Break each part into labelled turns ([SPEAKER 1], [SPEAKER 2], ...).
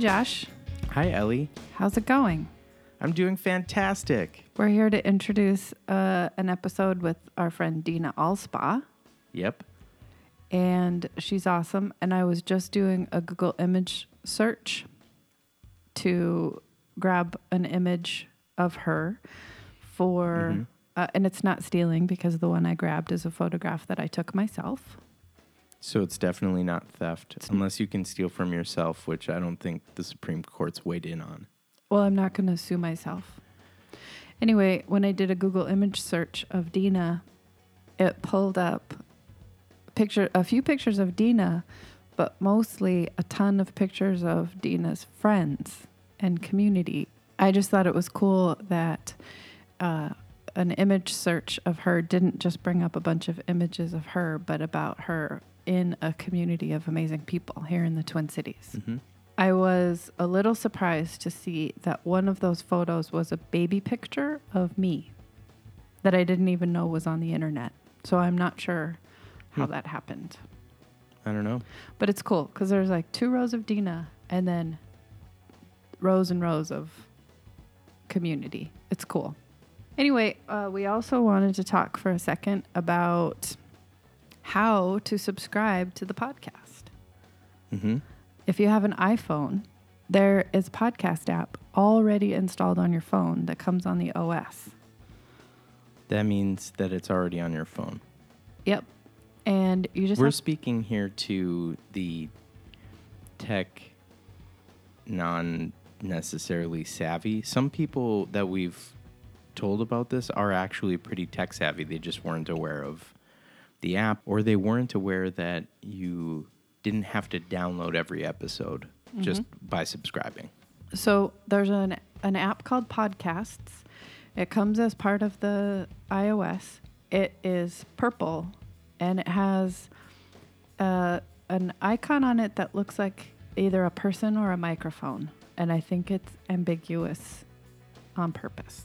[SPEAKER 1] Josh.
[SPEAKER 2] Hi, Ellie.
[SPEAKER 1] How's it going?
[SPEAKER 2] I'm doing fantastic.
[SPEAKER 1] We're here to introduce uh, an episode with our friend Dina Allspa,
[SPEAKER 2] Yep.
[SPEAKER 1] and she's awesome. And I was just doing a Google image search to grab an image of her for,
[SPEAKER 2] Mhm.
[SPEAKER 1] uh, and it's not stealing because the one I grabbed is a photograph that I took myself.
[SPEAKER 2] So it's definitely not theft unless you can steal from yourself, which I don't think the Supreme Court's weighed in on.
[SPEAKER 1] Well, I'm not going to sue myself. Anyway, when I did a Google image search of Dina, it pulled up picture a few pictures of Dina, but mostly a ton of pictures of Dina's friends and community. I just thought it was cool that uh, an image search of her didn't just bring up a bunch of images of her, but about her in a community of amazing people here in the Twin Cities.
[SPEAKER 2] Mm-hmm.
[SPEAKER 1] I was a little surprised to see that one of those photos was a baby picture of me that I didn't even know was on the internet. So I'm not sure how
[SPEAKER 2] Hmm.
[SPEAKER 1] that happened.
[SPEAKER 2] I don't know.
[SPEAKER 1] But it's cool because there's like two rows of Dina and then rows and rows of community. It's cool. Anyway, uh, we also wanted to talk for a second about how to subscribe to the podcast.
[SPEAKER 2] Mm-hmm.
[SPEAKER 1] If you have an iPhone, there is a podcast app already installed on your phone that comes on the OS.
[SPEAKER 2] That means that it's already on your phone.
[SPEAKER 1] Yep. And you just
[SPEAKER 2] We're speaking here to the tech non necessarily savvy. Some people that we've told about this are actually pretty tech savvy. They just weren't aware of the app or they weren't aware that you didn't have to download every episode just by subscribing.
[SPEAKER 1] so there's an an app called Podcasts. It comes as part of the iOS. It is purple and it has uh, an icon on it that looks like either a person or a microphone. And I think it's ambiguous on purpose.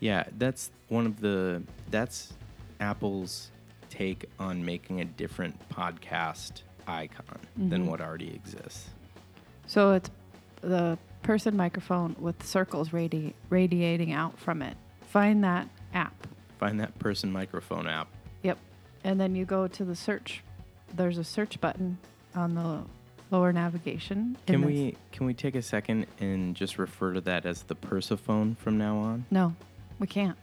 [SPEAKER 2] Yeah, that's one of the that's Apple's take on making a different podcast icon than
[SPEAKER 1] Mhm.
[SPEAKER 2] what already exists.
[SPEAKER 1] So it's the person microphone with circles radi- radiating out from it. Find that app.
[SPEAKER 2] Find that person microphone app.
[SPEAKER 1] Yep. And then you go to the search. There's a search button on the lower navigation.
[SPEAKER 2] Can
[SPEAKER 1] this-
[SPEAKER 2] we can we take a second and just refer to that as the Persophone from now on?
[SPEAKER 1] No, we can't.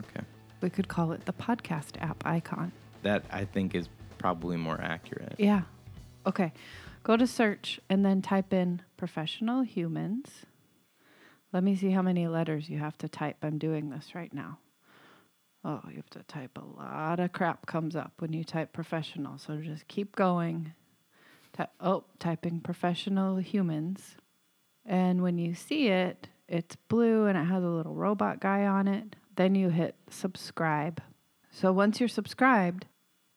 [SPEAKER 2] Okay.
[SPEAKER 1] We could call it the podcast app icon.
[SPEAKER 2] That I think is probably more accurate.
[SPEAKER 1] Yeah. Okay. Go to search and then type in professional humans. Let me see how many letters you have to type. I'm doing this right now. Oh, you have to type a lot of crap comes up when you type professional. So just keep going. Ty- oh, typing professional humans. And when you see it, it's blue and it has a little robot guy on it. Then you hit subscribe. So once you're subscribed,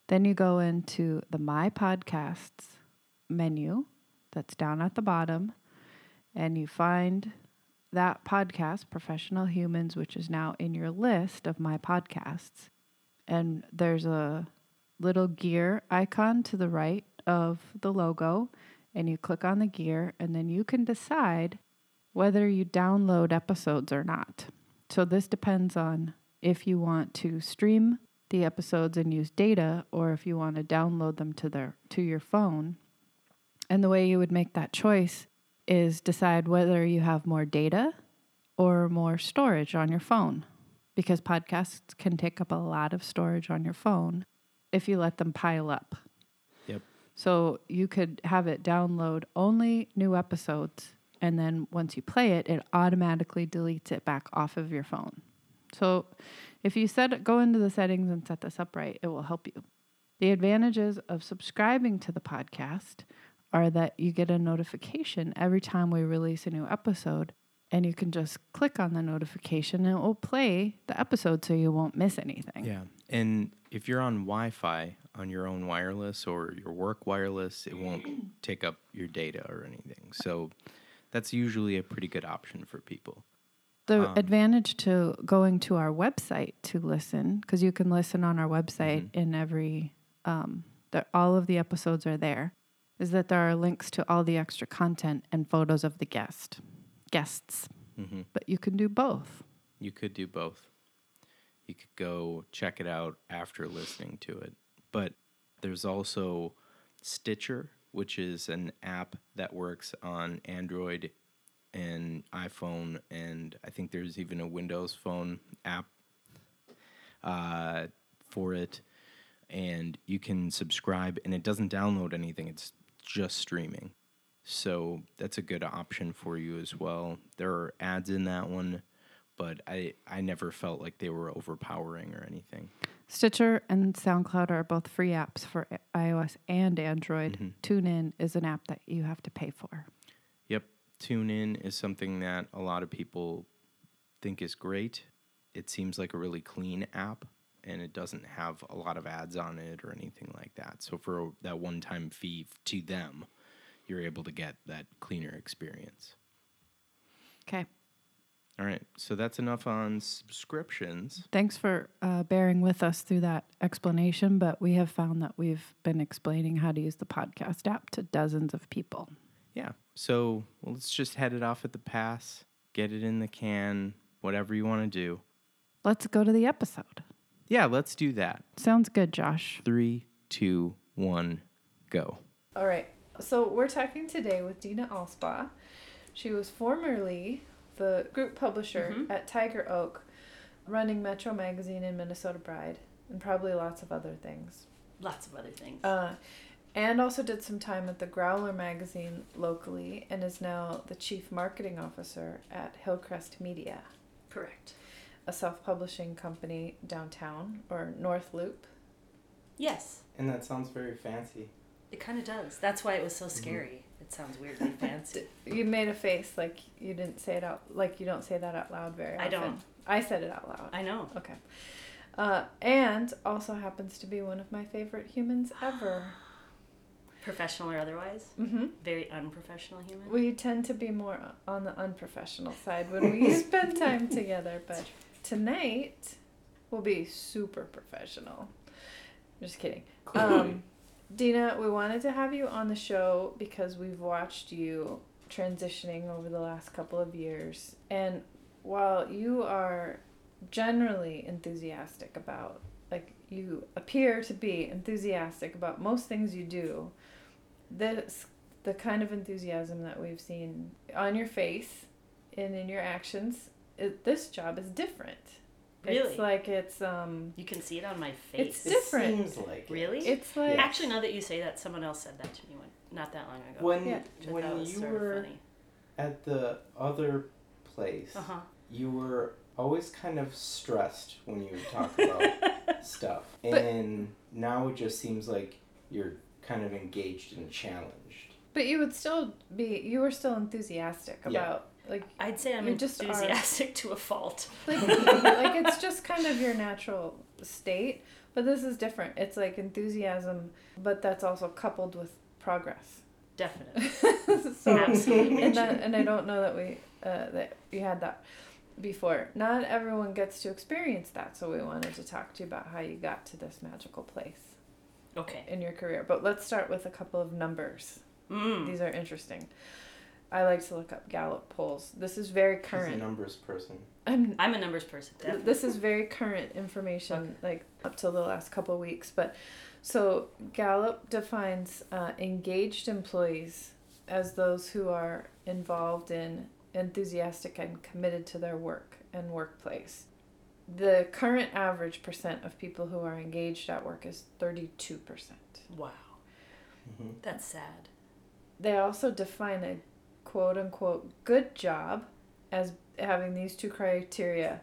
[SPEAKER 1] then you go into the My Podcasts menu that's down at the bottom, and you find that podcast, Professional Humans, which is now in your list of My Podcasts. And there's a little gear icon to the right of the logo, and you click on the gear, and then you can decide whether you download episodes or not. So this depends on if you want to stream the episodes and use data or if you want to download them to their to your phone. And the way you would make that choice is decide whether you have more data or more storage on your phone because podcasts can take up a lot of storage on your phone if you let them pile up.
[SPEAKER 2] Yep.
[SPEAKER 1] So you could have it download only new episodes and then once you play it it automatically deletes it back off of your phone. So if you set go into the settings and set this up right, it will help you. The advantages of subscribing to the podcast are that you get a notification every time we release a new episode, and you can just click on the notification and it will play the episode so you won't miss anything.
[SPEAKER 2] Yeah. And if you're on Wi Fi on your own wireless or your work wireless, it won't take up your data or anything. So that's usually a pretty good option for people.
[SPEAKER 1] The
[SPEAKER 2] Um,
[SPEAKER 1] advantage to going to our website to listen, because you can listen on our website
[SPEAKER 2] Mhm.
[SPEAKER 1] in every, um, the, all of the episodes are there.
[SPEAKER 3] is that there are links to all the extra content and photos of the guest guests.
[SPEAKER 2] hmm
[SPEAKER 3] But you can do both.
[SPEAKER 2] You could do both. You could go check it out after listening to it. But there's also Stitcher, which is an app that works on Android and iPhone, and I think there's even a Windows Phone app uh, for it. And you can subscribe, and it doesn't download anything, it's just streaming. So that's a good option for you as well. There are ads in that one, but I, I never felt like they were overpowering or anything.
[SPEAKER 3] Stitcher and SoundCloud are both free apps for iOS and Android.
[SPEAKER 2] Mhm.
[SPEAKER 3] TuneIn is an app that you have to pay for.
[SPEAKER 2] Yep. TuneIn is something that a lot of people think is great. It seems like a really clean app and it doesn't have a lot of ads on it or anything like that. So for that one time fee to them, you're able to get that cleaner experience.
[SPEAKER 3] Okay.
[SPEAKER 2] All right. So that's enough on subscriptions.
[SPEAKER 3] Thanks for uh, bearing with us through that explanation, but we have found that we've been explaining how to use the podcast app to dozens of people.
[SPEAKER 2] Yeah. So well, let's just head it off at the pass, get it in the can, whatever you want to do.
[SPEAKER 3] Let's go to the episode.
[SPEAKER 2] Yeah, let's do that.
[SPEAKER 3] Sounds good, Josh.
[SPEAKER 2] Three, two, one, go.
[SPEAKER 3] All right. So we're talking today with Dina Alspa. She was formerly the group publisher
[SPEAKER 4] Mhm.
[SPEAKER 3] at Tiger Oak, running Metro Magazine and Minnesota Bride, and probably lots of other things.
[SPEAKER 4] Lots of other things.
[SPEAKER 3] Uh, and also did some time at the Growler magazine locally, and is now the chief marketing officer at Hillcrest Media,
[SPEAKER 4] Correct.
[SPEAKER 3] a self-publishing company downtown or North Loop.
[SPEAKER 4] Yes,
[SPEAKER 2] And that sounds very fancy.
[SPEAKER 4] It kind of does. That's why it was
[SPEAKER 2] Mm-hmm.
[SPEAKER 4] so scary. It sounds weirdly fancy.
[SPEAKER 3] You made a face like you didn't say it out, like you don't say that out loud very
[SPEAKER 4] I don't.
[SPEAKER 3] I said it out loud.
[SPEAKER 4] I know.
[SPEAKER 3] Okay. Uh, and also happens to be one of my favorite humans ever.
[SPEAKER 4] Professional or otherwise.
[SPEAKER 3] Mm hmm
[SPEAKER 4] Very unprofessional human.
[SPEAKER 3] We tend to be more on the unprofessional side when we spend time together, but tonight we'll be super professional. Just kidding. Um, Dina, we wanted to have you on the show because we've watched you transitioning over the last couple of years. And while you are generally enthusiastic about, like, you appear to be enthusiastic about most things you do, this the kind of enthusiasm that we've seen on your face and in your actions, it, this job is different.
[SPEAKER 4] Really?
[SPEAKER 3] It's like it's um
[SPEAKER 4] You can see it on my face.
[SPEAKER 3] It's different.
[SPEAKER 2] It seems like it.
[SPEAKER 4] Really?
[SPEAKER 3] it's like
[SPEAKER 4] Actually, now that you say that, someone else said that to me one, not that long ago.
[SPEAKER 2] When
[SPEAKER 3] Yeah.
[SPEAKER 2] when
[SPEAKER 4] was
[SPEAKER 2] you
[SPEAKER 4] sort
[SPEAKER 2] were
[SPEAKER 4] of funny.
[SPEAKER 2] at the other place,
[SPEAKER 4] Uh huh.
[SPEAKER 2] you were always kind of stressed when you would talk about stuff,
[SPEAKER 3] But-
[SPEAKER 2] and now it just seems like you're kind of engaged and challenged.
[SPEAKER 3] but you would still be you were still enthusiastic
[SPEAKER 2] Yeah.
[SPEAKER 3] about like
[SPEAKER 4] I'd say I'm
[SPEAKER 3] just are-
[SPEAKER 4] enthusiastic to a fault.
[SPEAKER 3] like like it's just kind of your natural state, but this is different. It's like enthusiasm, but that's also coupled with progress.
[SPEAKER 4] Definitely.
[SPEAKER 3] so
[SPEAKER 4] Absolutely.
[SPEAKER 3] and that and I don't know that we uh, that you had that before. Not everyone gets to experience that, so we wanted to talk to you about how you got to this magical place
[SPEAKER 4] Okay.
[SPEAKER 3] in your career. But let's start with a couple of numbers.
[SPEAKER 4] Mm.
[SPEAKER 3] These are interesting. I like to look up Gallup polls. This is very
[SPEAKER 2] She's a
[SPEAKER 3] current.
[SPEAKER 2] numbers person.
[SPEAKER 3] I'm
[SPEAKER 4] I'm a numbers person. Definitely.
[SPEAKER 3] this is very current information, like up till the last couple of weeks. But so Gallup defines uh, engaged employees as those who are involved in, enthusiastic, and committed to their work and workplace. The current average percent of people who are engaged at work is 32%.
[SPEAKER 4] Wow.
[SPEAKER 2] hmm
[SPEAKER 4] That's sad.
[SPEAKER 3] They also define a quote unquote good job as having these two criteria.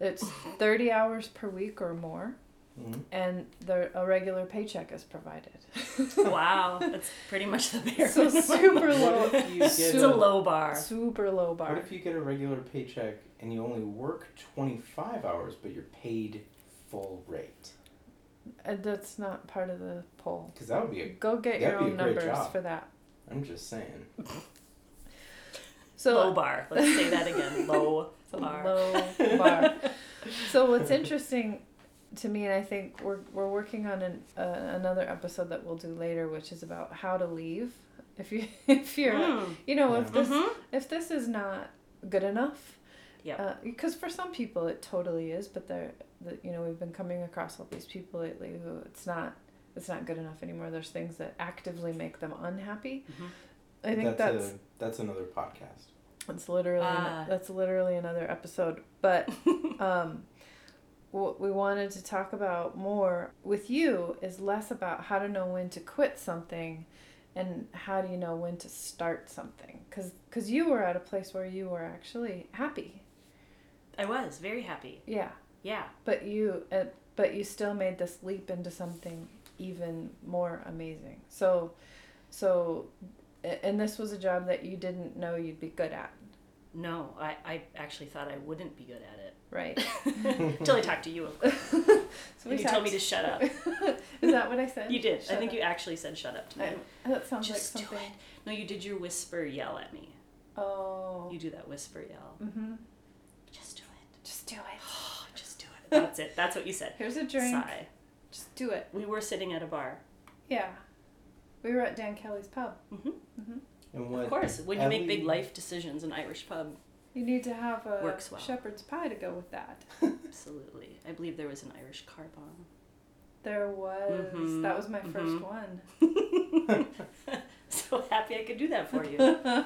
[SPEAKER 3] It's 30 hours per week or more,
[SPEAKER 2] hmm
[SPEAKER 3] and the, a regular paycheck is provided.
[SPEAKER 4] Wow. That's pretty much the bare
[SPEAKER 3] so super low,
[SPEAKER 2] if you get
[SPEAKER 4] It's
[SPEAKER 2] a,
[SPEAKER 4] a low bar.
[SPEAKER 3] super low bar.
[SPEAKER 2] What if you get a regular paycheck and you only work 25 hours, but you're paid full rate?
[SPEAKER 3] Uh, that's not part of the poll.
[SPEAKER 2] Because that would be a.
[SPEAKER 3] Go get your own numbers
[SPEAKER 2] job.
[SPEAKER 3] for that.
[SPEAKER 2] I'm just saying.
[SPEAKER 3] So
[SPEAKER 4] low bar. Let's say that again. Low bar.
[SPEAKER 3] low bar. So what's interesting to me, and I think we're we're working on an uh, another episode that we'll do later, which is about how to leave. If you if you're
[SPEAKER 4] Mm.
[SPEAKER 3] you know if
[SPEAKER 2] Yeah.
[SPEAKER 3] this
[SPEAKER 4] Mhm.
[SPEAKER 3] if this is not good enough,
[SPEAKER 4] Yep.
[SPEAKER 3] because for some people it totally is, but they're the, you know we've been coming across all these people lately who it's not it's not good enough anymore. There's things that actively make them unhappy.
[SPEAKER 4] Mhm.
[SPEAKER 3] I think that's
[SPEAKER 2] a, that's another podcast.
[SPEAKER 3] That's literally
[SPEAKER 4] Ah.
[SPEAKER 3] that's literally another episode. But um, what we wanted to talk about more with you is less about how to know when to quit something and how do you know when to start something because cuz you were at a place where you were actually happy
[SPEAKER 4] I was very happy.
[SPEAKER 3] yeah
[SPEAKER 4] Yeah.
[SPEAKER 3] but you uh, but you still made this leap into something even more amazing so so and this was a job that you didn't know you'd be good at
[SPEAKER 4] No, I, I actually thought I wouldn't be good at it.
[SPEAKER 3] right
[SPEAKER 4] Until I talked to you, of course.
[SPEAKER 3] so
[SPEAKER 4] you told me to shut up.
[SPEAKER 3] is that what i said
[SPEAKER 4] You did. I think
[SPEAKER 3] up.
[SPEAKER 4] you actually said shut up to me.
[SPEAKER 3] I, that sounds
[SPEAKER 4] Just
[SPEAKER 3] like
[SPEAKER 4] do it. No, you did your whisper yell at me.
[SPEAKER 3] oh
[SPEAKER 4] You do that whisper yell.
[SPEAKER 3] mm-hmm.
[SPEAKER 4] Just do it.
[SPEAKER 3] just do it
[SPEAKER 4] Just do it. That's it. That's what you said.
[SPEAKER 3] here's a drink
[SPEAKER 4] Sigh.
[SPEAKER 3] just do it
[SPEAKER 4] We were sitting at a bar.
[SPEAKER 3] yeah we were at dan kelly's pub
[SPEAKER 4] Mm-hmm.
[SPEAKER 2] And what?
[SPEAKER 4] Of course, when you make big life decisions, an Irish pub,
[SPEAKER 3] you need to have a
[SPEAKER 4] Works well.
[SPEAKER 3] shepherd's pie to go with that
[SPEAKER 4] absolutely. I believe there was an Irish car bomb.
[SPEAKER 3] there was
[SPEAKER 4] Mhm,
[SPEAKER 3] that was my first
[SPEAKER 4] mhm.
[SPEAKER 3] one
[SPEAKER 4] so happy I could do that for you.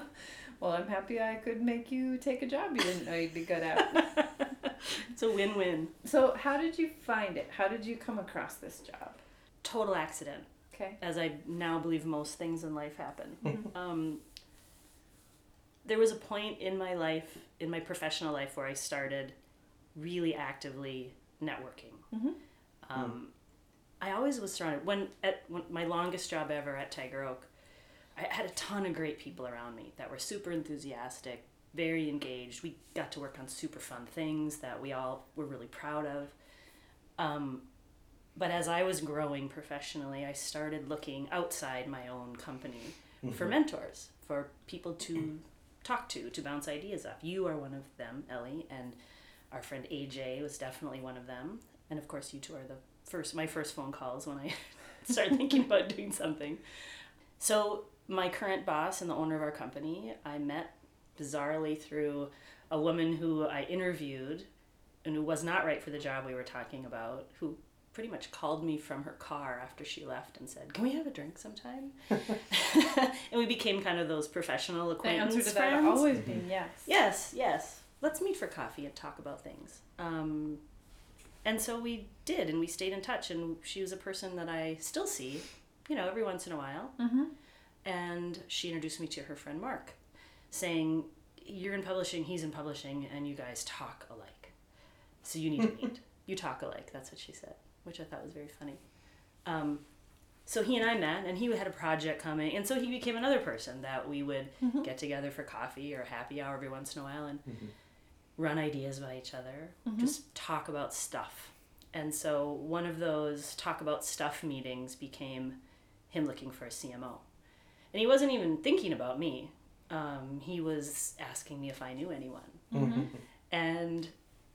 [SPEAKER 3] well, I'm happy I could make you take a job you didn't know you'd be good at.
[SPEAKER 4] it's a win-win.
[SPEAKER 3] So, how did you find it? How did you come across this job?
[SPEAKER 4] Total accident,
[SPEAKER 3] Okay.
[SPEAKER 4] as I now believe most things in life happen.
[SPEAKER 3] Mhm.
[SPEAKER 4] um, there was a point in my life, in my professional life, where I started really actively networking.
[SPEAKER 3] Mhm.
[SPEAKER 4] Um, I always was surrounded when at when, my longest job ever at Tiger Oak. I had a ton of great people around me that were super enthusiastic, very engaged. We got to work on super fun things that we all were really proud of. Um, but as I was growing professionally, I started looking outside my own company for mm-hmm. mentors, for people to talk to, to bounce ideas off. You are one of them, Ellie, and our friend AJ was definitely one of them. And of course, you two are the first, my first phone calls when I started thinking about doing something. So, my current boss and the owner of our company, I met bizarrely through a woman who I interviewed and who was not right for the job we were talking about, who pretty much called me from her car after she left and said, "Can we have a drink sometime?" and we became kind of those professional
[SPEAKER 3] The
[SPEAKER 4] acquaintance
[SPEAKER 3] answer to that
[SPEAKER 4] friends.
[SPEAKER 3] always being yes.
[SPEAKER 4] Yes, yes. Let's meet for coffee and talk about things. Um, and so we did, and we stayed in touch. And she was a person that I still see, you know, every once in a while.
[SPEAKER 3] Mm-hmm.
[SPEAKER 4] And she introduced me to her friend Mark, saying, "You're in publishing, he's in publishing, and you guys talk alike. So you need to meet. you talk alike." That's what she said, which I thought was very funny. Um, so he and I met, and he had a project coming, and so he became another person that we would
[SPEAKER 3] Mhm.
[SPEAKER 4] get together for coffee or happy hour every once in a while and
[SPEAKER 2] Mhm.
[SPEAKER 4] run ideas by each other,
[SPEAKER 3] Mhm.
[SPEAKER 4] just talk about stuff. And so one of those talk about stuff meetings became him looking for a CMO. And he wasn't even thinking about me. Um, he was asking me if I knew anyone.
[SPEAKER 3] Mm-hmm.
[SPEAKER 4] And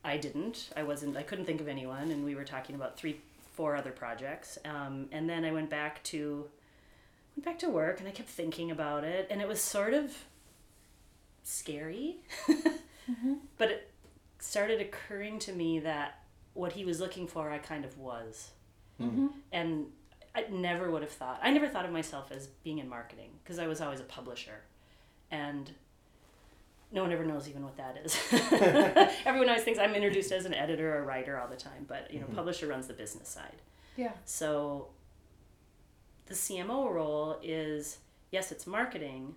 [SPEAKER 4] I didn't. I wasn't. I couldn't think of anyone. And we were talking about three, four other projects. Um, and then I went back to went back to work, and I kept thinking about it, and it was sort of scary. But it started occurring to me that what he was looking for, I kind of was,
[SPEAKER 3] Mm-hmm.
[SPEAKER 4] and I never would have thought. I never thought of myself as being in marketing because I was always a publisher, and no one ever knows even what that is. Everyone always thinks I'm introduced as an editor or writer all the time, but you know,
[SPEAKER 2] Mhm.
[SPEAKER 4] publisher runs the business side.
[SPEAKER 3] Yeah.
[SPEAKER 4] So the CMO role is yes, it's marketing,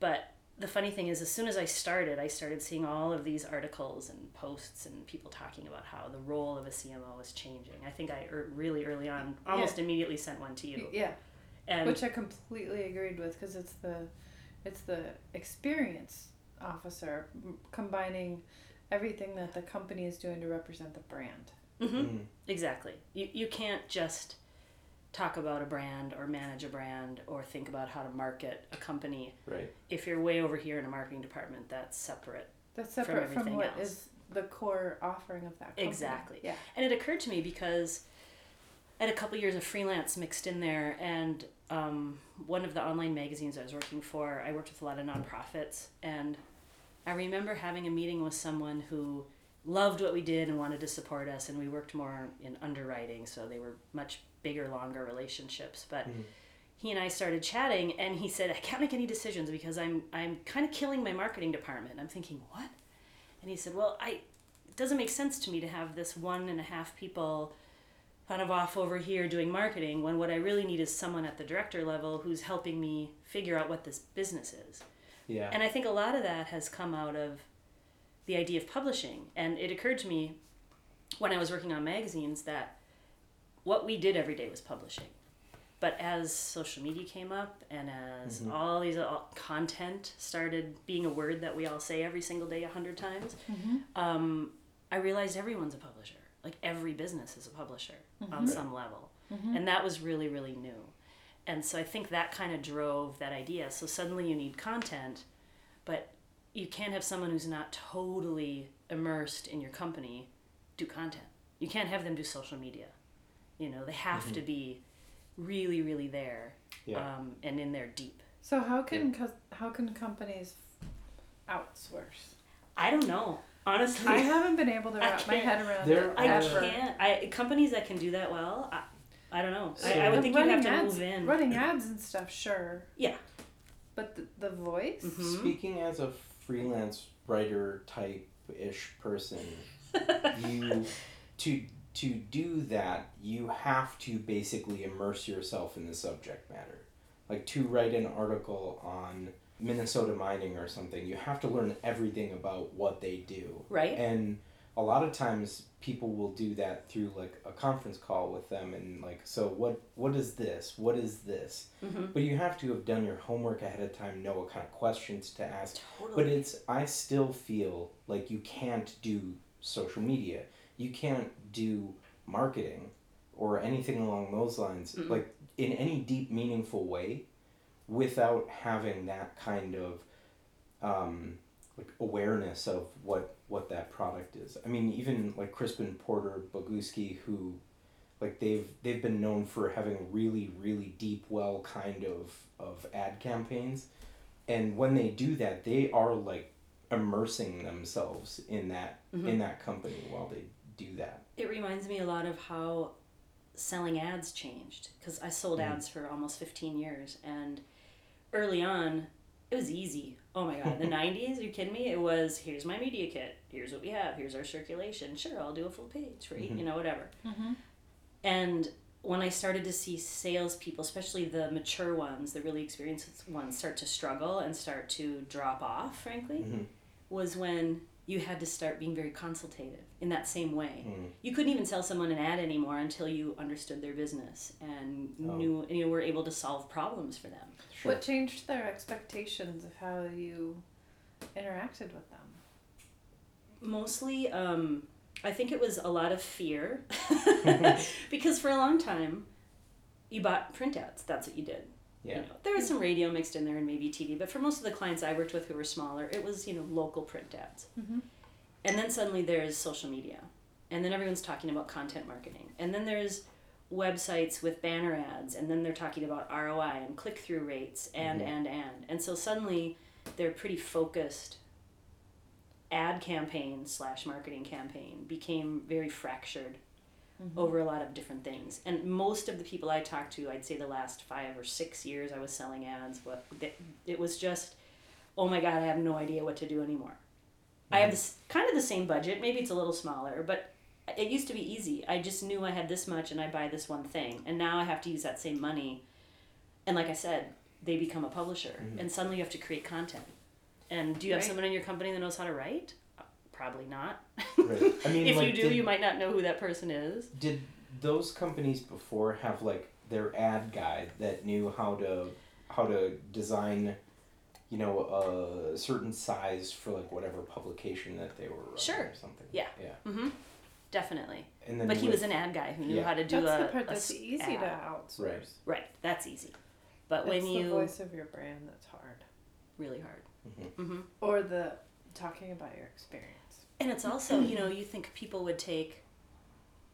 [SPEAKER 4] but the funny thing is, as soon as I started, I started seeing all of these articles and posts and people talking about how the role of a CMO is changing. I think I er, really early on almost immediately sent one to you.
[SPEAKER 3] Yeah.
[SPEAKER 4] And
[SPEAKER 3] Which I completely agreed with because it's the it's the experience officer m- combining everything that the company is doing to represent the brand.
[SPEAKER 4] Mhm,
[SPEAKER 2] Mm.
[SPEAKER 4] exactly. You you can't just talk about a brand or manage a brand or think about how to market a company
[SPEAKER 2] Right.
[SPEAKER 4] if you're way over here in a marketing department that's separate
[SPEAKER 3] That's separate from,
[SPEAKER 4] everything
[SPEAKER 3] what
[SPEAKER 4] else.
[SPEAKER 3] is the core offering of that. Company.
[SPEAKER 4] Exactly.
[SPEAKER 3] Yeah.
[SPEAKER 4] And it occurred to me because I had a couple years of freelance mixed in there, and um, one of the online magazines I was working for, I worked with a lot of nonprofits, and I remember having a meeting with someone who loved what we did and wanted to support us, and we worked more in underwriting, so they were much bigger, longer relationships. But hmm. he and I started chatting, and he said, "I can't make any decisions because I'm I'm kind of killing my marketing department." I'm thinking, "What?" And he said, "Well, I it doesn't make sense to me to have this one and a half people kind of off over here doing marketing when what I really need is someone at the director level who's helping me figure out what this business is."
[SPEAKER 2] Yeah.
[SPEAKER 4] And I think a lot of that has come out of the idea of publishing. And it occurred to me when I was working on magazines that what we did every day was publishing. But as social media came up and as
[SPEAKER 2] Mhm.
[SPEAKER 4] all these all, content started being a word that we all say every single day a hundred times, um, I realized everyone's a publisher. Like every business is a publisher on some level. And that was really, really new. And so I think that kind of drove that idea. So suddenly you need content, but you can't have someone who's not totally immersed in your company do content. You can't have them do social media. You know, they have to be really, really there
[SPEAKER 2] Yeah.
[SPEAKER 4] um, and in there deep.
[SPEAKER 3] So how can cus how can companies outsource?
[SPEAKER 4] I don't know. Honestly,
[SPEAKER 3] I haven't been able to wrap my head around
[SPEAKER 2] There
[SPEAKER 3] it
[SPEAKER 4] I
[SPEAKER 3] ever.
[SPEAKER 4] can't. I companies that can do that well. I, I don't know. I,
[SPEAKER 2] So-
[SPEAKER 4] I would think you'd have
[SPEAKER 3] running
[SPEAKER 4] to
[SPEAKER 3] ads,
[SPEAKER 4] move in.
[SPEAKER 3] Running ads and stuff, sure.
[SPEAKER 4] Yeah.
[SPEAKER 3] But the, the voice?
[SPEAKER 4] Mhm.
[SPEAKER 2] Speaking as a freelance writer type ish person, you to to do that, you have to basically immerse yourself in the subject matter. Like to write an article on Minnesota mining or something, you have to learn everything about what they do.
[SPEAKER 4] Right.
[SPEAKER 2] And a lot of times people will do that through like a conference call with them and like so what what is this? What is this?
[SPEAKER 4] hmm
[SPEAKER 2] But you have to have done your homework ahead of time, know what kind of questions to ask.
[SPEAKER 4] Totally.
[SPEAKER 2] But it's I still feel like you can't do social media. You can't do marketing or anything along those lines
[SPEAKER 4] Mm-mm.
[SPEAKER 2] like in any deep meaningful way without having that kind of um, like awareness of what what that product is. I mean, even like Crispin Porter Bogusky, who like they've they've been known for having really really deep well kind of of ad campaigns, and when they do that, they are like immersing themselves in that
[SPEAKER 4] Mhm.
[SPEAKER 2] in that company while they do that.
[SPEAKER 4] It reminds me a lot of how selling ads changed because I sold
[SPEAKER 2] Mhm.
[SPEAKER 4] ads for almost 15 years and early on it was easy. Oh my god, the 90s, are you kidding me? It was here's my media kit, here's what we have, here's our circulation. Sure, I'll do a full page for
[SPEAKER 2] Mhm.
[SPEAKER 4] you know whatever.
[SPEAKER 3] Mm-hmm.
[SPEAKER 4] And when I started to see salespeople, especially the mature ones, the really experienced ones, start to struggle and start to drop off, frankly,
[SPEAKER 2] Mhm.
[SPEAKER 4] was when you had to start being very consultative in that same way.
[SPEAKER 2] Mm.
[SPEAKER 4] You couldn't even sell someone an ad anymore until you understood their business and
[SPEAKER 2] Oh.
[SPEAKER 4] knew and you were able to solve problems for them.
[SPEAKER 2] Sure.
[SPEAKER 3] What changed their expectations of how you interacted with them?
[SPEAKER 4] Mostly, um, I think it was a lot of fear because for a long time, you bought printouts. That's what you did.
[SPEAKER 2] Yeah.
[SPEAKER 4] You know, there was some radio mixed in there and maybe TV, but for most of the clients I worked with who were smaller, it was you know local print ads.
[SPEAKER 3] Mm-hmm.
[SPEAKER 4] And then suddenly there's social media, and then everyone's talking about content marketing, and then there's websites with banner ads, and then they're talking about ROI and click through rates, and
[SPEAKER 2] Mhm.
[SPEAKER 4] and and, and so suddenly they're pretty focused. Ad campaign slash marketing campaign became very fractured over a lot of different things. And most of the people I talked to, I'd say the last five or six years I was selling ads, but it was just, oh my God, I have no idea what to do anymore. I have this kind of the same budget, maybe it's a little smaller, but it used to be easy. I just knew I had this much and I buy this one thing. And now I have to use that same money. And like I said, they become a publisher.
[SPEAKER 2] Mhm.
[SPEAKER 4] And suddenly you have to create content. And do you have someone in your company that knows how to write? Probably not.
[SPEAKER 2] Right. I mean,
[SPEAKER 4] if
[SPEAKER 2] like,
[SPEAKER 4] you do,
[SPEAKER 2] did-
[SPEAKER 4] you might not know who that person is.
[SPEAKER 2] Did those companies before have like their ad guy that knew how to how to design, you know, a certain size for like whatever publication that they were running
[SPEAKER 4] Sure.
[SPEAKER 2] or something?
[SPEAKER 4] Yeah.
[SPEAKER 2] Yeah.
[SPEAKER 4] Mm-hmm. Definitely.
[SPEAKER 2] And then
[SPEAKER 4] But he
[SPEAKER 2] with-
[SPEAKER 4] was an ad guy who knew
[SPEAKER 2] Yeah.
[SPEAKER 4] how to do
[SPEAKER 3] That's
[SPEAKER 4] a.
[SPEAKER 3] the part that's easy
[SPEAKER 4] ad.
[SPEAKER 3] to outsource.
[SPEAKER 2] Right.
[SPEAKER 4] Right. That's easy. But when
[SPEAKER 3] it's
[SPEAKER 4] you
[SPEAKER 3] the voice of your brand that's hard,
[SPEAKER 4] really hard.
[SPEAKER 2] Mhm.
[SPEAKER 4] Mm-hmm.
[SPEAKER 3] or the talking about your experience.
[SPEAKER 4] And it's also, you know, you think people would take,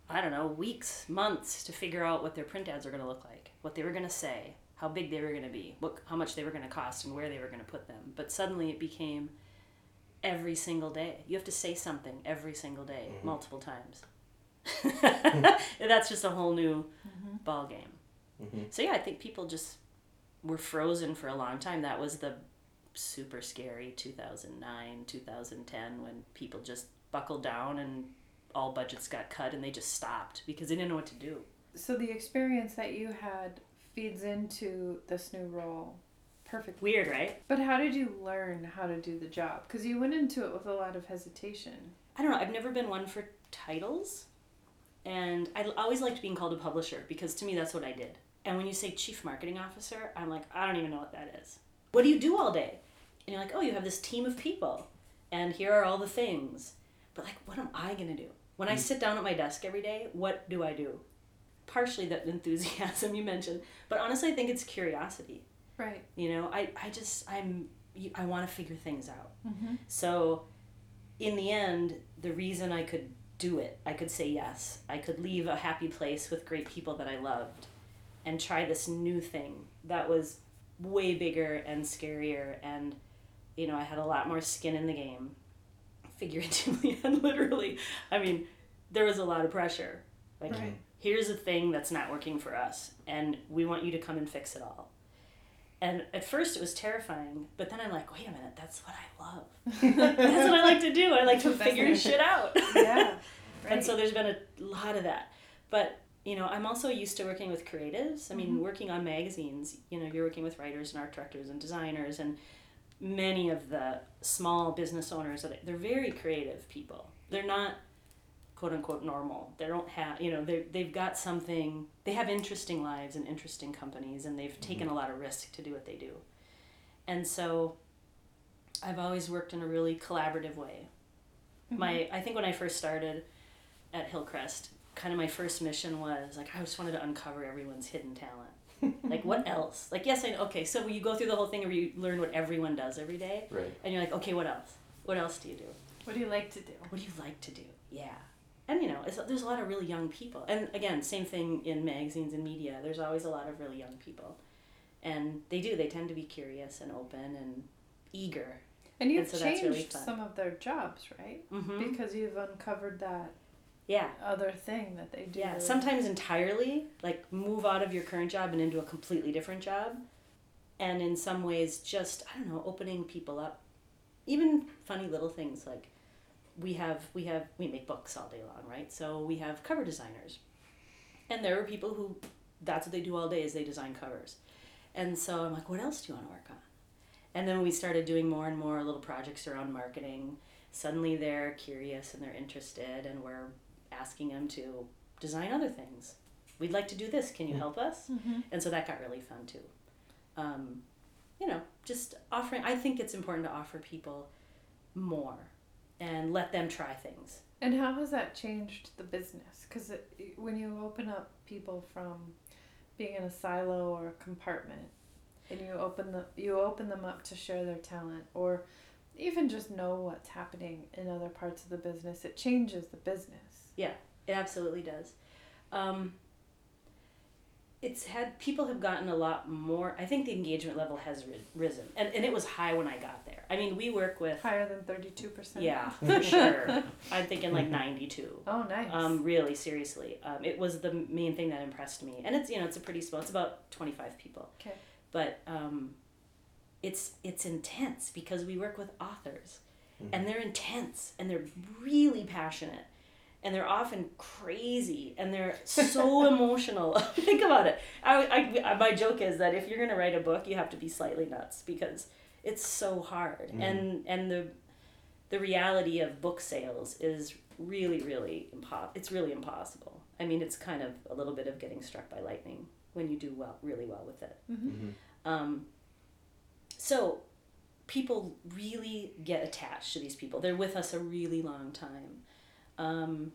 [SPEAKER 4] I don't know, weeks, months to figure out what their print ads are going to look like, what they were going to say, how big they were going to be, what, how much they were going to cost, and where they were going to put them. But suddenly it became every single day. You have to say something every single day, mm-hmm. multiple times. That's just a whole new mm-hmm. ball game. Mm-hmm. So yeah, I think people just were frozen for a long time. That was the super scary 2009, 2010 when people just buckled down and all budgets got cut and they just stopped because they didn't know what to do.
[SPEAKER 3] So the experience that you had feeds into this new role perfect.
[SPEAKER 4] Weird, right?
[SPEAKER 3] But how did you learn how to do the job? Because you went into it with a lot of hesitation.
[SPEAKER 4] I don't know. I've never been one for titles. And I always liked being called a publisher because to me that's what I did. And when you say chief marketing officer, I'm like, I don't even know what that is. What do you do all day? And you're like, oh, you have this team of people, and here are all the things. But like, what am I gonna do? When I sit down at my desk every day, what do I do? Partially that enthusiasm you mentioned, but honestly, I think it's curiosity.
[SPEAKER 3] Right.
[SPEAKER 4] You know, I, I just, I'm, I want to figure things out.
[SPEAKER 3] Mm-hmm.
[SPEAKER 4] So, in the end, the reason I could do it, I could say yes. I could leave a happy place with great people that I loved and try this new thing that was way bigger and scarier. And, you know, I had a lot more skin in the game, figuratively and literally. I mean, there was a lot of pressure. Like,
[SPEAKER 3] Right.
[SPEAKER 4] here's a thing that's not working for us, and we want you to come and fix it all. And at first it was terrifying, but then I'm like, wait a minute, that's what I love. that's what I like to do. I like to figure shit out.
[SPEAKER 3] Yeah. Right.
[SPEAKER 4] And so there's been a lot of that. But, you know, I'm also used to working with creatives. I mean, mm-hmm. working on magazines, you know, you're working with writers and art directors and designers and many of the small business owners that they're very creative people. They're not quote unquote normal. They don't have, you know, they they've got something. They have interesting lives and interesting companies, and they've taken mm-hmm. a lot of risk to do what they do. And so, I've always worked in a really collaborative way. Mm-hmm. My, I think when I first started at Hillcrest, kind of my first mission was like I just wanted to uncover everyone's hidden talent. like what else? Like yes, I know. okay. So you go through the whole thing where you learn what everyone does every day,
[SPEAKER 2] Right.
[SPEAKER 4] and you're like, okay, what else? What else do you do?
[SPEAKER 3] What do you like to do?
[SPEAKER 4] what do you like to do? Yeah. And you know, it's, there's a lot of really young people. And again, same thing in magazines and media. There's always a lot of really young people. And they do, they tend to be curious and open and eager.
[SPEAKER 3] And you've
[SPEAKER 4] And so that's
[SPEAKER 3] changed
[SPEAKER 4] really
[SPEAKER 3] some of their jobs, right?
[SPEAKER 4] Mm-hmm.
[SPEAKER 3] Because you've uncovered that
[SPEAKER 4] Yeah.
[SPEAKER 3] other thing that they do.
[SPEAKER 4] Yeah. Sometimes entirely, like move out of your current job and into a completely different job. And in some ways, just, I don't know, opening people up. Even funny little things like we have we have we make books all day long right so we have cover designers and there are people who that's what they do all day is they design covers and so i'm like what else do you want to work on and then we started doing more and more little projects around marketing suddenly they're curious and they're interested and we're asking them to design other things we'd like to do this can you help us
[SPEAKER 3] Mhm.
[SPEAKER 4] and so that got really fun too um, you know just offering i think it's important to offer people more and let them try things
[SPEAKER 3] And how has that changed the business? Because when you open up people from being in a silo or a compartment, and you open the you open them up to share their talent, or even just know what's happening in other parts of the business, it changes the business.
[SPEAKER 4] It absolutely does. Um, it's had people have gotten a lot more i think the engagement level has ri- risen and, and it was high when i got there. I mean we work with
[SPEAKER 3] Higher than thirty two percent.
[SPEAKER 4] yeah for sure. I'm thinking like 92
[SPEAKER 3] Oh, nice.
[SPEAKER 4] um, really seriously. Um, it was the main thing that impressed me and it's you know it's a pretty small it's about 25 people.
[SPEAKER 3] Okay.
[SPEAKER 4] but um, it's it's intense because we work with authors and they're intense and they're really passionate and they're often crazy and they're so emotional. Think about it. I, I, my joke is that if you're going to write a book you have to be slightly nuts because it's so hard. And and the the reality of book sales is really really impo- it's really impossible. I mean it's kind of a little bit of getting struck by lightning when you do well really well with it.
[SPEAKER 3] Mm-hmm.
[SPEAKER 4] um, so people really get attached to these people. They're with us a really long time. Um,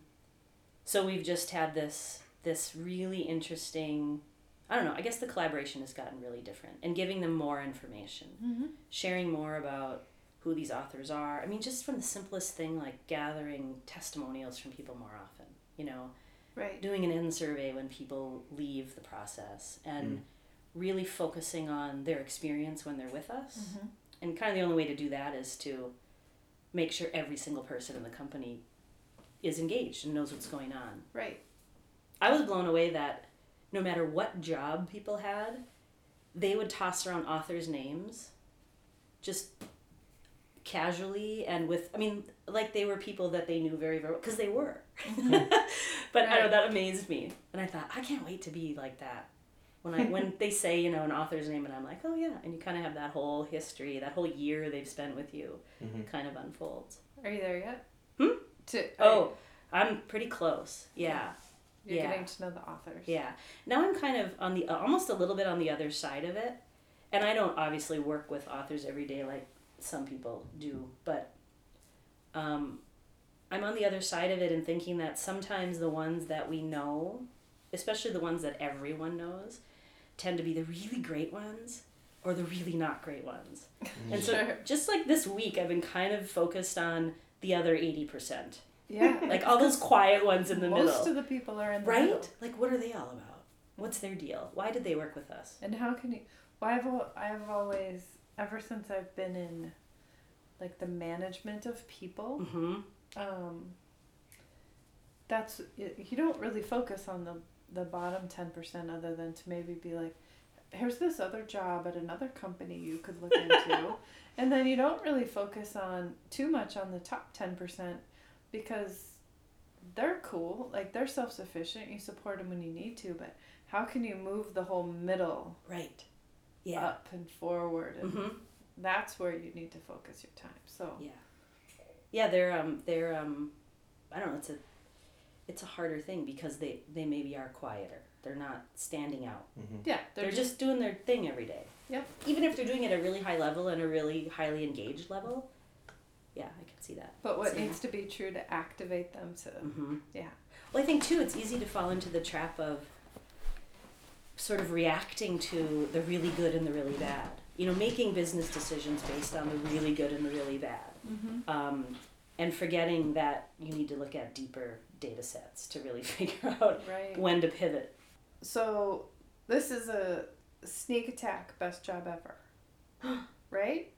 [SPEAKER 4] so we've just had this this really interesting. I don't know. I guess the collaboration has gotten really different, and giving them more information,
[SPEAKER 3] Mm-hmm.
[SPEAKER 4] sharing more about who these authors are. I mean, just from the simplest thing like gathering testimonials from people more often, you know,
[SPEAKER 3] Right.
[SPEAKER 4] doing an in survey when people leave the process and
[SPEAKER 2] Mm.
[SPEAKER 4] really focusing on their experience when they're with us.
[SPEAKER 3] Mhm.
[SPEAKER 4] And kind of the only way to do that is to make sure every single person in the company is engaged and knows what's going on.
[SPEAKER 3] Right.
[SPEAKER 4] I was blown away that no matter what job people had, they would toss around authors' names just casually and with I mean like they were people that they knew very very because they were. but I know that amazed me. And I thought I can't wait to be like that. When I when they say, you know, an author's name and I'm like, "Oh yeah." And you kind of have that whole history, that whole year they've spent with you
[SPEAKER 2] Mhm.
[SPEAKER 4] kind of unfolds.
[SPEAKER 3] Are you there yet? To
[SPEAKER 4] Oh, I'm pretty close. Yeah.
[SPEAKER 3] you're
[SPEAKER 4] yeah.
[SPEAKER 3] getting to know the authors.
[SPEAKER 4] Yeah. Now I'm kind of on the uh, almost a little bit on the other side of it. And I don't obviously work with authors every day like some people do, but um, I'm on the other side of it and thinking that sometimes the ones that we know, especially the ones that everyone knows, tend to be the really great ones or the really not great ones. And so just like this week I've been kind of focused on the other 80%.
[SPEAKER 3] Yeah.
[SPEAKER 4] Like all those quiet ones in the
[SPEAKER 3] Most
[SPEAKER 4] middle.
[SPEAKER 3] Most of the people are in the
[SPEAKER 4] Right?
[SPEAKER 3] middle.
[SPEAKER 4] Like, what are they all about? What's their deal? Why did they work with us?
[SPEAKER 3] And how can you? Well, I've I've always ever since I've been in, like the management of people.
[SPEAKER 4] Mm-hmm.
[SPEAKER 3] Um. That's you don't really focus on the the bottom ten percent other than to maybe be like, here's this other job at another company you could look into, and then you don't really focus on too much on the top ten percent because they're cool like they're self-sufficient you support them when you need to but how can you move the whole middle
[SPEAKER 4] Right. Yeah.
[SPEAKER 3] up and forward and
[SPEAKER 4] Mm-hmm.
[SPEAKER 3] that's where you need to focus your time so
[SPEAKER 4] Yeah. Yeah, they're um they're um I don't know, it's a it's a harder thing because they they maybe are quieter. They're not standing out.
[SPEAKER 2] Mhm.
[SPEAKER 3] yeah
[SPEAKER 4] They're, just, doing their thing every day.
[SPEAKER 3] Yep.
[SPEAKER 4] Even if they're doing it at a really high level and a really highly engaged level. Yeah, I can see that.
[SPEAKER 3] but what
[SPEAKER 4] So-
[SPEAKER 3] needs to be true to activate them to
[SPEAKER 4] Mm-hmm.
[SPEAKER 3] yeah
[SPEAKER 4] Well, I think too, it's easy to fall into the trap of sort of reacting to the really good and the really bad. You know, making business decisions based on the really good and the really bad,
[SPEAKER 3] mm-hmm.
[SPEAKER 4] um, and forgetting that you need to look at deeper data sets to really figure out
[SPEAKER 3] right
[SPEAKER 4] when to pivot.
[SPEAKER 3] So this is a sneak attack best job ever right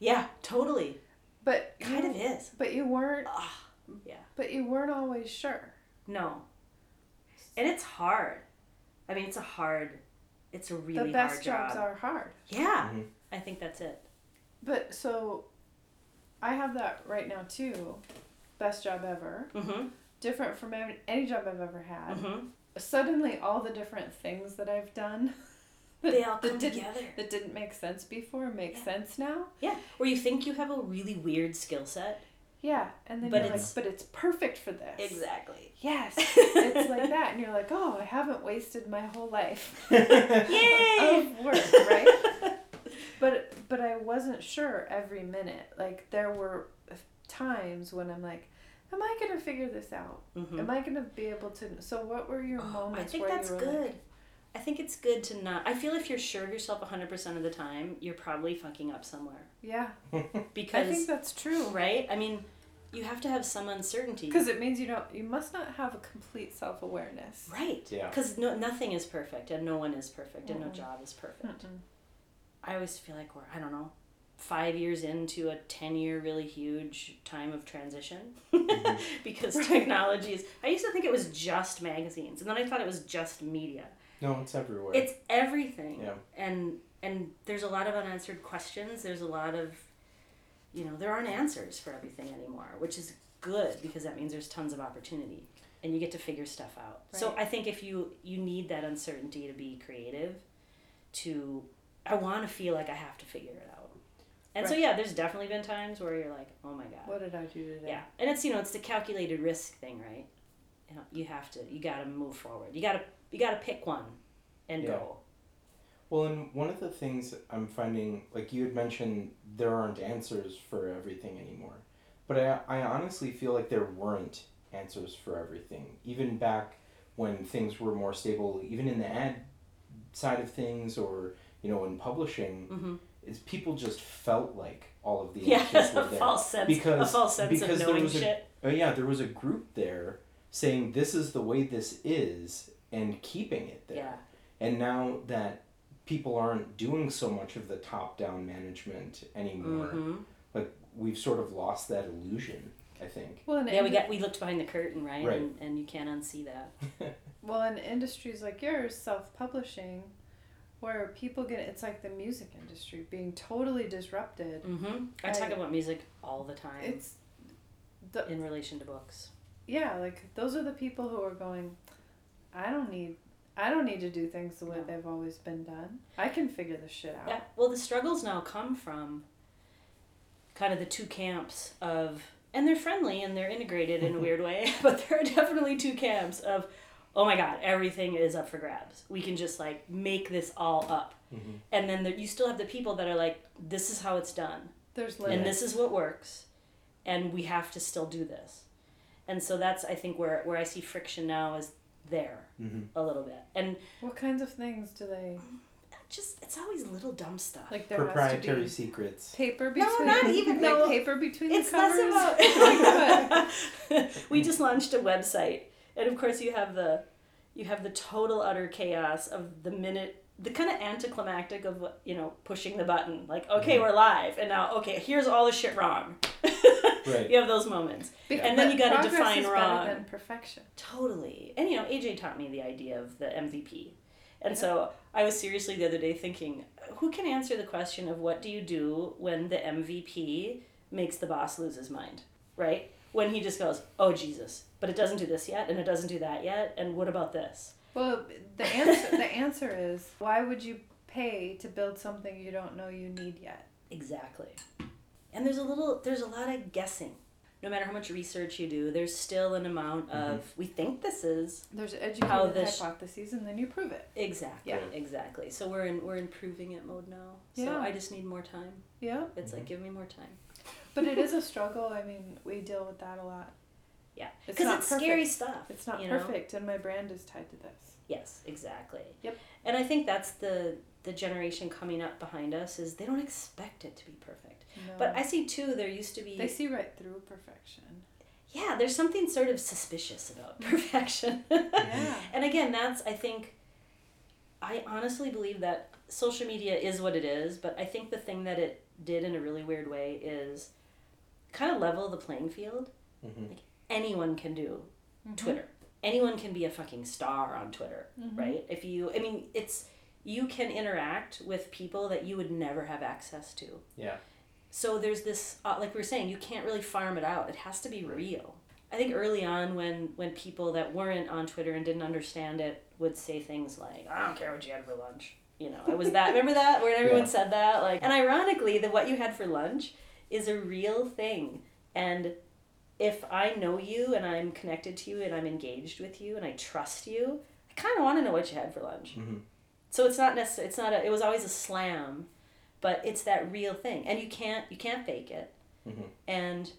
[SPEAKER 4] Yeah, totally.
[SPEAKER 3] but
[SPEAKER 4] kind
[SPEAKER 3] you,
[SPEAKER 4] of is.
[SPEAKER 3] but you weren't
[SPEAKER 4] Ah, yeah.
[SPEAKER 3] but you weren't always sure
[SPEAKER 4] No. And it's hard. I mean, it's a hard. It's a really hard job.
[SPEAKER 3] the best
[SPEAKER 4] hard
[SPEAKER 3] jobs
[SPEAKER 4] job.
[SPEAKER 3] are hard
[SPEAKER 4] Yeah,
[SPEAKER 2] Mhm.
[SPEAKER 4] I think that's it.
[SPEAKER 3] But so I have that right now too. Best job ever.
[SPEAKER 4] Mm-hmm.
[SPEAKER 3] Different from any any job I've ever had.
[SPEAKER 4] Mm-hmm.
[SPEAKER 3] Suddenly, all the different things that I've done
[SPEAKER 4] They all
[SPEAKER 3] that
[SPEAKER 4] come
[SPEAKER 3] didn't,
[SPEAKER 4] together.
[SPEAKER 3] that didn't make sense before make
[SPEAKER 4] Yeah.
[SPEAKER 3] sense now.
[SPEAKER 4] Yeah, or you think you have a really weird skill set.
[SPEAKER 3] Yeah, and then
[SPEAKER 4] But
[SPEAKER 3] you're like,
[SPEAKER 4] it's-
[SPEAKER 3] but it's perfect for this.
[SPEAKER 4] Exactly.
[SPEAKER 3] Yes, it's like that, and you're like, oh, I haven't wasted my whole life
[SPEAKER 4] Yay!
[SPEAKER 3] of work, right? but but I wasn't sure every minute. Like there were times when I'm like, am I gonna figure this out?
[SPEAKER 4] Mhm.
[SPEAKER 3] Am I gonna be able to? So what were your
[SPEAKER 4] Oh, I
[SPEAKER 3] moments
[SPEAKER 4] think
[SPEAKER 3] where
[SPEAKER 4] that's
[SPEAKER 3] you were
[SPEAKER 4] good.
[SPEAKER 3] like,
[SPEAKER 4] I think it's good to not. I feel if you're sure of yourself 100% of the time, you're probably fucking up somewhere.
[SPEAKER 3] yeah,
[SPEAKER 4] because I
[SPEAKER 3] think that's true.
[SPEAKER 4] right? I mean, you have to have some uncertainty.
[SPEAKER 3] Because it means you don't, you must not have a complete self awareness.
[SPEAKER 4] Right.
[SPEAKER 2] Yeah.
[SPEAKER 4] Because no, nothing is perfect and no one is perfect and no job is perfect. I always feel like we're, I don't know, five years into a 10 year really huge time of transition because
[SPEAKER 3] Right.
[SPEAKER 4] technology is. I used to think it was just magazines and then I thought it was just media.
[SPEAKER 2] No, it's everywhere.
[SPEAKER 4] It's everything.
[SPEAKER 2] Yeah.
[SPEAKER 4] And and there's a lot of unanswered questions. There's a lot of you know, there aren't answers for everything anymore, which is good because that means there's tons of opportunity and you get to figure stuff out. So I think if you you need that uncertainty to be creative to I want to feel like I have to figure it out. And so yeah, there's definitely been times where you're like, "Oh my god."
[SPEAKER 3] What did I do today?
[SPEAKER 4] Yeah, and it's you know it's the calculated risk thing, right? You know, you have to you got to move forward. You got to you got to pick one and
[SPEAKER 2] Yeah.
[SPEAKER 4] go.
[SPEAKER 2] Well, and one of the things I'm finding, like you had mentioned, there aren't answers for everything anymore. But I, I honestly feel like there weren't answers for everything. Even back when things were more stable, even in the ad side of things or, you know, in publishing,
[SPEAKER 4] Mm-hmm.
[SPEAKER 2] Is people just felt like all of the
[SPEAKER 4] Yeah,
[SPEAKER 2] ancients were
[SPEAKER 4] a
[SPEAKER 2] there
[SPEAKER 4] false sense,
[SPEAKER 2] because
[SPEAKER 4] a false sense
[SPEAKER 2] because
[SPEAKER 4] of
[SPEAKER 2] there
[SPEAKER 4] knowing
[SPEAKER 2] was a- Oh yeah, there was a group there saying this is the way this is and keeping it there.
[SPEAKER 4] Yeah.
[SPEAKER 2] And now that people aren't doing so much of the top down management anymore,
[SPEAKER 4] hmm
[SPEAKER 2] like we've sort of lost that illusion, I think.
[SPEAKER 3] Well, in
[SPEAKER 4] Yeah, we got we looked behind the curtain, right?
[SPEAKER 2] Right.
[SPEAKER 4] And, and you can't unsee that.
[SPEAKER 3] well in industries like yours, self-publishing, where people get it's like the music industry being totally disrupted.
[SPEAKER 4] hmm I
[SPEAKER 3] I-
[SPEAKER 4] talk about music all the time
[SPEAKER 3] It's the
[SPEAKER 4] in relation to books.
[SPEAKER 3] yeah, like those are the people who are going. I don't need. I don't need to do things the way
[SPEAKER 4] No.
[SPEAKER 3] they've always been done. I can figure this shit out.
[SPEAKER 4] Yeah. Well, the struggles now come from kind of the two camps of, and they're friendly and they're integrated in a weird way, but there are definitely two camps of, oh my God, everything is up for grabs. We can just like make this all up.
[SPEAKER 2] Mhm.
[SPEAKER 4] And then there, you still have the people that are like, this is how it's done.
[SPEAKER 3] There's
[SPEAKER 4] and this is what works and we have to still do this and so that's i think where where i see friction now is there
[SPEAKER 2] Mm-hmm.
[SPEAKER 4] a little bit and
[SPEAKER 3] what kinds of things do they
[SPEAKER 4] just it's always little dumb stuff
[SPEAKER 3] like? There has to
[SPEAKER 2] Proprietary
[SPEAKER 3] be
[SPEAKER 2] secrets.
[SPEAKER 3] paper between No,
[SPEAKER 4] not even,
[SPEAKER 3] like
[SPEAKER 4] no.
[SPEAKER 3] paper between
[SPEAKER 4] it's
[SPEAKER 3] the covers.
[SPEAKER 4] less about we just launched a website and of course you have the you have the total utter chaos of the minute the kind of anticlimactic of you know pushing the button like okay
[SPEAKER 2] Mhm.
[SPEAKER 4] we're live and now okay here's all the shit wrong
[SPEAKER 2] Right.
[SPEAKER 4] you have those moments
[SPEAKER 3] Be-
[SPEAKER 4] And then you gotta define
[SPEAKER 3] is
[SPEAKER 4] wrong.
[SPEAKER 3] Better than perfection.
[SPEAKER 4] Totally. And you know, AJ taught me the idea of the MVP. And so I was seriously the other day thinking, who can answer the question of what do you do when the MVP makes the boss lose his mind? Right? When he just goes, "Oh Jesus, but it doesn't do this yet and it doesn't do that yet and what about this?"
[SPEAKER 3] Well, the answer the answer is why would you pay to build something you don't know you need yet?
[SPEAKER 4] Exactly. And there's a little there's a lot of guessing. No matter how much research you do, there's still an amount mm-hmm. of we think this is
[SPEAKER 3] There's educated
[SPEAKER 4] How this-
[SPEAKER 3] hypotheses, and then you prove it.
[SPEAKER 4] exactly
[SPEAKER 3] Yeah.
[SPEAKER 4] exactly. So we're in we're in proving it mode now.
[SPEAKER 3] Yeah.
[SPEAKER 4] So I just need more time.
[SPEAKER 3] Yeah,
[SPEAKER 4] It's like mm-hmm. give me more time.
[SPEAKER 3] But it is a struggle. I mean, we deal with that a lot.
[SPEAKER 4] Yeah,
[SPEAKER 3] It's
[SPEAKER 4] because
[SPEAKER 3] not
[SPEAKER 4] it's, scary stuff.
[SPEAKER 3] It's not
[SPEAKER 4] you know?
[SPEAKER 3] perfect, and my brand is tied to this.
[SPEAKER 4] Yes, exactly.
[SPEAKER 3] Yep.
[SPEAKER 4] And I think that's the the generation coming up behind us is they don't expect it to be perfect.
[SPEAKER 3] No.
[SPEAKER 4] But I see too. There used to be
[SPEAKER 3] they see right through perfection.
[SPEAKER 4] yeah. There's something sort of suspicious about perfection.
[SPEAKER 3] Yeah.
[SPEAKER 4] and again, that's I think. I honestly believe that social media is what it is, but I think the thing that it did in a really weird way is kind of level the playing field.
[SPEAKER 2] Mm-hmm.
[SPEAKER 4] Anyone can do
[SPEAKER 3] Mm-hmm.
[SPEAKER 4] Twitter. Anyone can be a fucking star on Twitter,
[SPEAKER 3] Mhm.
[SPEAKER 4] right? If you, I mean, it's you can interact with people that you would never have access to.
[SPEAKER 2] Yeah.
[SPEAKER 4] So there's this, uh, like we were saying, you can't really farm it out. It has to be real. I think early on, when when people that weren't on Twitter and didn't understand it would say things like, "I don't care what you had for lunch." You know, it was that. remember that where everyone
[SPEAKER 2] Yeah.
[SPEAKER 4] said that? Like, and ironically, the what you had for lunch is a real thing, and if I know you and I'm connected to you and I'm engaged with you and I trust you, I kind of want to know what you had for lunch.
[SPEAKER 2] Mm-hmm.
[SPEAKER 4] So it's not necessarily it's not a it was always a slam, but it's that real thing, and you can't you can't fake it,
[SPEAKER 2] Mhm.
[SPEAKER 4] and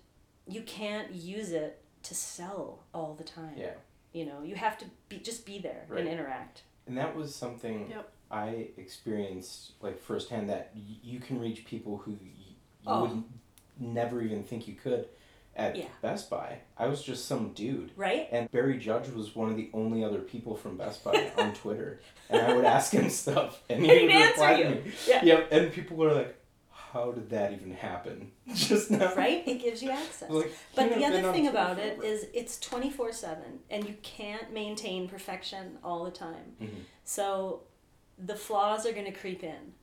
[SPEAKER 4] you can't use it to sell all the time.
[SPEAKER 2] Yeah.
[SPEAKER 4] You know, you have to be just be there
[SPEAKER 2] Right.
[SPEAKER 4] and interact.
[SPEAKER 2] And that was something
[SPEAKER 3] Yep.
[SPEAKER 2] I experienced like firsthand that y- you can reach people who y- you
[SPEAKER 4] Oh.
[SPEAKER 2] would never even think you could at
[SPEAKER 4] Yeah.
[SPEAKER 2] Best Buy. I was just some dude.
[SPEAKER 4] Right?
[SPEAKER 2] And Barry Judge was one of the only other people from Best Buy on Twitter. And I would ask him stuff and he would reply
[SPEAKER 4] answer
[SPEAKER 2] to
[SPEAKER 4] you.
[SPEAKER 2] me.
[SPEAKER 4] Yeah.
[SPEAKER 2] Yep. And people were like, How did that even happen? Just now.
[SPEAKER 4] Right? It gives you access.
[SPEAKER 2] Like,
[SPEAKER 4] But the other thing about it
[SPEAKER 2] forever.
[SPEAKER 4] is it's 24 7 and you can't maintain perfection all the time.
[SPEAKER 2] Mhm.
[SPEAKER 4] So the flaws are going to creep in.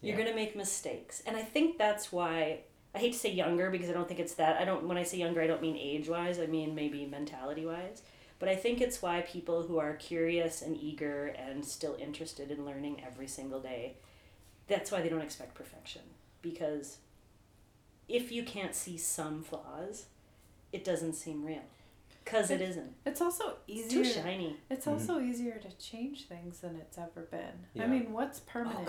[SPEAKER 4] You're
[SPEAKER 2] Yeah.
[SPEAKER 4] to make mistakes. And I think that's why I hate to say younger because I don't think it's that. I don't when I say younger I don't mean age-wise, I mean maybe mentality-wise. But I think it's why people who are curious and eager and still interested in learning every single day that's why they don't expect perfection because if you can't see some flaws, it doesn't seem real. Cuz it isn't.
[SPEAKER 3] It's also
[SPEAKER 4] It's too shiny.
[SPEAKER 3] It's
[SPEAKER 2] Mhm.
[SPEAKER 3] also easier to change things than it's ever been.
[SPEAKER 2] Yeah.
[SPEAKER 3] I mean, what's permanent?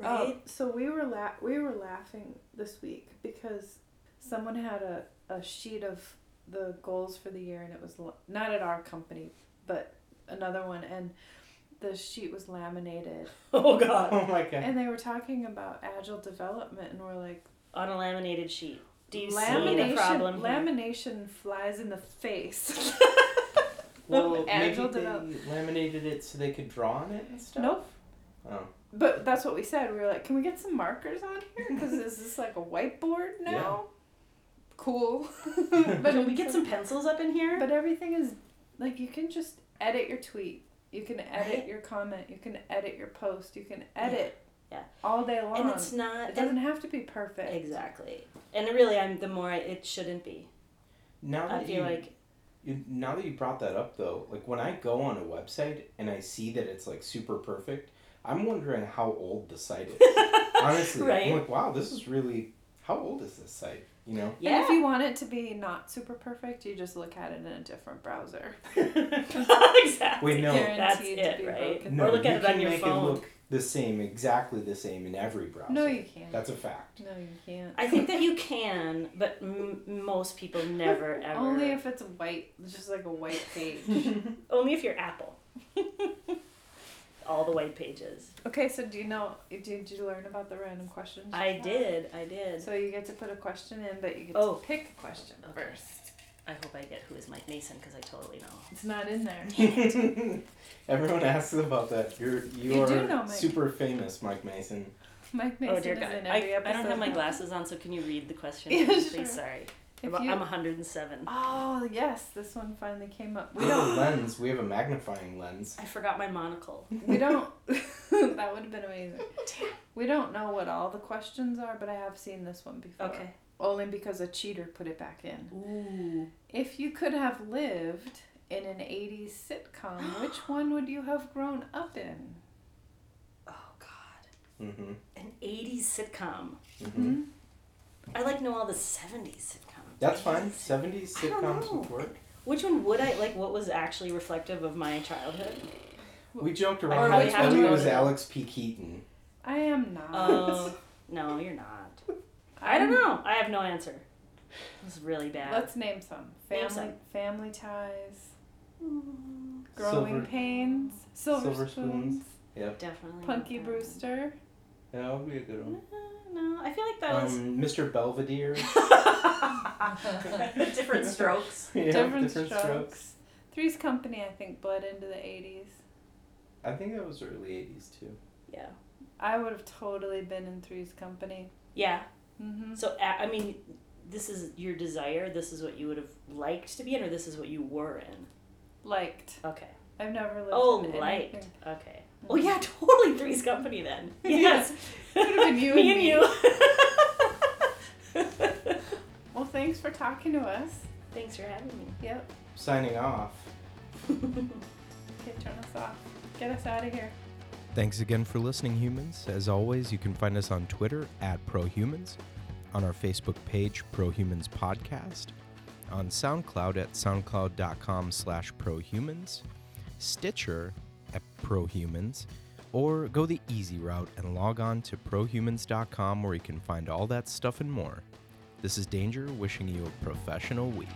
[SPEAKER 3] Oh.
[SPEAKER 4] Right?
[SPEAKER 3] Oh, so we were la- we were laughing this week because someone had a, a sheet of the goals for the year and it was l- not at our company but another one and the sheet was laminated,
[SPEAKER 4] Oh God.
[SPEAKER 2] Oh my god.
[SPEAKER 3] and they were talking about agile development, and we're like,
[SPEAKER 4] On a laminated sheet. Do you see
[SPEAKER 3] lamination,
[SPEAKER 4] the problem here?
[SPEAKER 3] lamination flies in the face.
[SPEAKER 2] Well, maybe
[SPEAKER 3] Agile
[SPEAKER 2] they laminated it so they could draw on it and stuff.
[SPEAKER 3] nope.
[SPEAKER 2] Oh.
[SPEAKER 3] But that's what we said. We were like, can we get some markers on here? Because this is this like a whiteboard now? Cool. but
[SPEAKER 4] Can we get some pencils up in here?
[SPEAKER 3] But everything is like you can just edit your tweet. You can edit
[SPEAKER 4] Right.
[SPEAKER 3] your comment. You can edit your post. You can edit.
[SPEAKER 4] Yeah.
[SPEAKER 3] All day long.
[SPEAKER 4] and it's not
[SPEAKER 3] it doesn't have to be perfect.
[SPEAKER 4] exactly. And really, I'm the more I, it shouldn't be.
[SPEAKER 2] Now
[SPEAKER 4] I
[SPEAKER 2] that
[SPEAKER 4] feel
[SPEAKER 2] you,
[SPEAKER 4] like
[SPEAKER 2] you, now that you brought that up though, like when I go on a website and I see that it's like super perfect, I'm wondering how old the site is. Honestly,
[SPEAKER 4] Right.
[SPEAKER 2] I'm like, wow, this is really. How old is this site? You know.
[SPEAKER 3] And if you want it to be not super perfect, you just look at it in a different browser.
[SPEAKER 4] exactly.
[SPEAKER 2] Wait, no.
[SPEAKER 4] That's it,
[SPEAKER 3] to be
[SPEAKER 4] right?
[SPEAKER 3] broken.
[SPEAKER 2] No,
[SPEAKER 4] Or look
[SPEAKER 2] you
[SPEAKER 4] at it
[SPEAKER 2] can
[SPEAKER 4] on your
[SPEAKER 2] make
[SPEAKER 4] phone.
[SPEAKER 2] it look the same, exactly the same in every browser.
[SPEAKER 3] No, you can't.
[SPEAKER 2] That's a fact.
[SPEAKER 3] no, you can't.
[SPEAKER 4] I think that you can, but m- most people never ever.
[SPEAKER 3] Only if it's white, just like a white page.
[SPEAKER 4] only if you're Apple. All the white pages.
[SPEAKER 3] okay, so do you know? Did you learn about the random questions?
[SPEAKER 4] I did. I did.
[SPEAKER 3] So you get to put a question in, but you get
[SPEAKER 4] Oh.
[SPEAKER 3] to pick a question
[SPEAKER 4] Okay.
[SPEAKER 3] first.
[SPEAKER 4] I hope I get who is Mike Mason because I totally know.
[SPEAKER 3] It's not in there.
[SPEAKER 2] Everyone asks about that. You're you,
[SPEAKER 3] You
[SPEAKER 2] are
[SPEAKER 3] do know
[SPEAKER 2] super famous, Mike Mason.
[SPEAKER 3] Mike Mason
[SPEAKER 4] oh dear
[SPEAKER 3] is
[SPEAKER 4] God!
[SPEAKER 3] in
[SPEAKER 4] I,
[SPEAKER 3] episode.
[SPEAKER 4] I don't have my glasses on, so can you read the question,
[SPEAKER 3] Yeah,
[SPEAKER 4] please?
[SPEAKER 3] sure.
[SPEAKER 4] Sorry.
[SPEAKER 3] If
[SPEAKER 4] I'm,
[SPEAKER 3] you-
[SPEAKER 4] I'm 107.
[SPEAKER 3] Oh yes, this one finally came up. We
[SPEAKER 2] We have a
[SPEAKER 3] don't.
[SPEAKER 2] lens. We have a magnifying lens.
[SPEAKER 4] I forgot my monocle.
[SPEAKER 3] We don't. that would have been amazing. We don't know what all the questions are, but I have seen this one before.
[SPEAKER 4] Okay.
[SPEAKER 3] Only because a cheater put it back in.
[SPEAKER 4] Ooh.
[SPEAKER 3] If you could have lived in an '80s sitcom, which one would you have grown up in?
[SPEAKER 4] Oh God.
[SPEAKER 2] Mm-hmm.
[SPEAKER 4] An 80s sitcom.
[SPEAKER 2] Mm-hmm.
[SPEAKER 4] I like know all the 70s sitcoms.
[SPEAKER 2] That's fine.
[SPEAKER 4] 80s.
[SPEAKER 2] Seventies sitcoms would work.
[SPEAKER 4] Which one would I like? What was actually reflective of my childhood?
[SPEAKER 2] We joked
[SPEAKER 3] Or
[SPEAKER 2] around.
[SPEAKER 3] which
[SPEAKER 2] that
[SPEAKER 3] one
[SPEAKER 2] Ellie
[SPEAKER 3] would
[SPEAKER 2] was
[SPEAKER 3] it-
[SPEAKER 2] Alex P. Keaton.
[SPEAKER 3] I am not.
[SPEAKER 4] Oh no, you're not. I don't know. I have no answer. This is really bad.
[SPEAKER 3] Let's name some.
[SPEAKER 4] Name
[SPEAKER 3] Family,
[SPEAKER 4] some.
[SPEAKER 3] family ties, growing
[SPEAKER 2] Silver-
[SPEAKER 3] pains, silver,
[SPEAKER 2] Silver
[SPEAKER 3] spoons,
[SPEAKER 2] Spoons. Yep.
[SPEAKER 4] Definitely.
[SPEAKER 3] Punky. Brewster.
[SPEAKER 2] Yeah, that would be a good one.
[SPEAKER 4] No, I feel like that was
[SPEAKER 2] Um, Mr. Belvedere.
[SPEAKER 4] different strokes.
[SPEAKER 2] yeah,
[SPEAKER 3] different, strokes. Three's Company, I think, bled into the 80s.
[SPEAKER 2] I think that was early '80s too.
[SPEAKER 4] Yeah.
[SPEAKER 3] I would have totally been in Three's Company.
[SPEAKER 4] Yeah.
[SPEAKER 3] Mm-hmm.
[SPEAKER 4] So I mean, this is your desire. This is what you would have liked to be in, or this is what you were in.
[SPEAKER 3] Liked.
[SPEAKER 4] Okay.
[SPEAKER 3] I've never lived
[SPEAKER 4] Oh,
[SPEAKER 3] in
[SPEAKER 4] liked.
[SPEAKER 3] anything.
[SPEAKER 4] Okay. Oh yeah, totally Three's Company then. Yes.
[SPEAKER 3] Could have been you
[SPEAKER 4] me
[SPEAKER 3] and
[SPEAKER 4] and
[SPEAKER 3] me.
[SPEAKER 4] you.
[SPEAKER 3] Well, thanks for talking to us.
[SPEAKER 4] Thanks for having me.
[SPEAKER 3] Yep.
[SPEAKER 2] Signing off.
[SPEAKER 3] Okay, turn us off. Get us out of here.
[SPEAKER 2] Thanks again for listening, humans. As always, you can find us on Twitter at ProHumans, on our Facebook page, ProHumans Podcast, on SoundCloud at soundcloud.com slash ProHumans, Stitcher at ProHumans, or go the easy route and log on to ProHumans.com where you can find all that stuff and more. This is Danger, wishing you a professional week.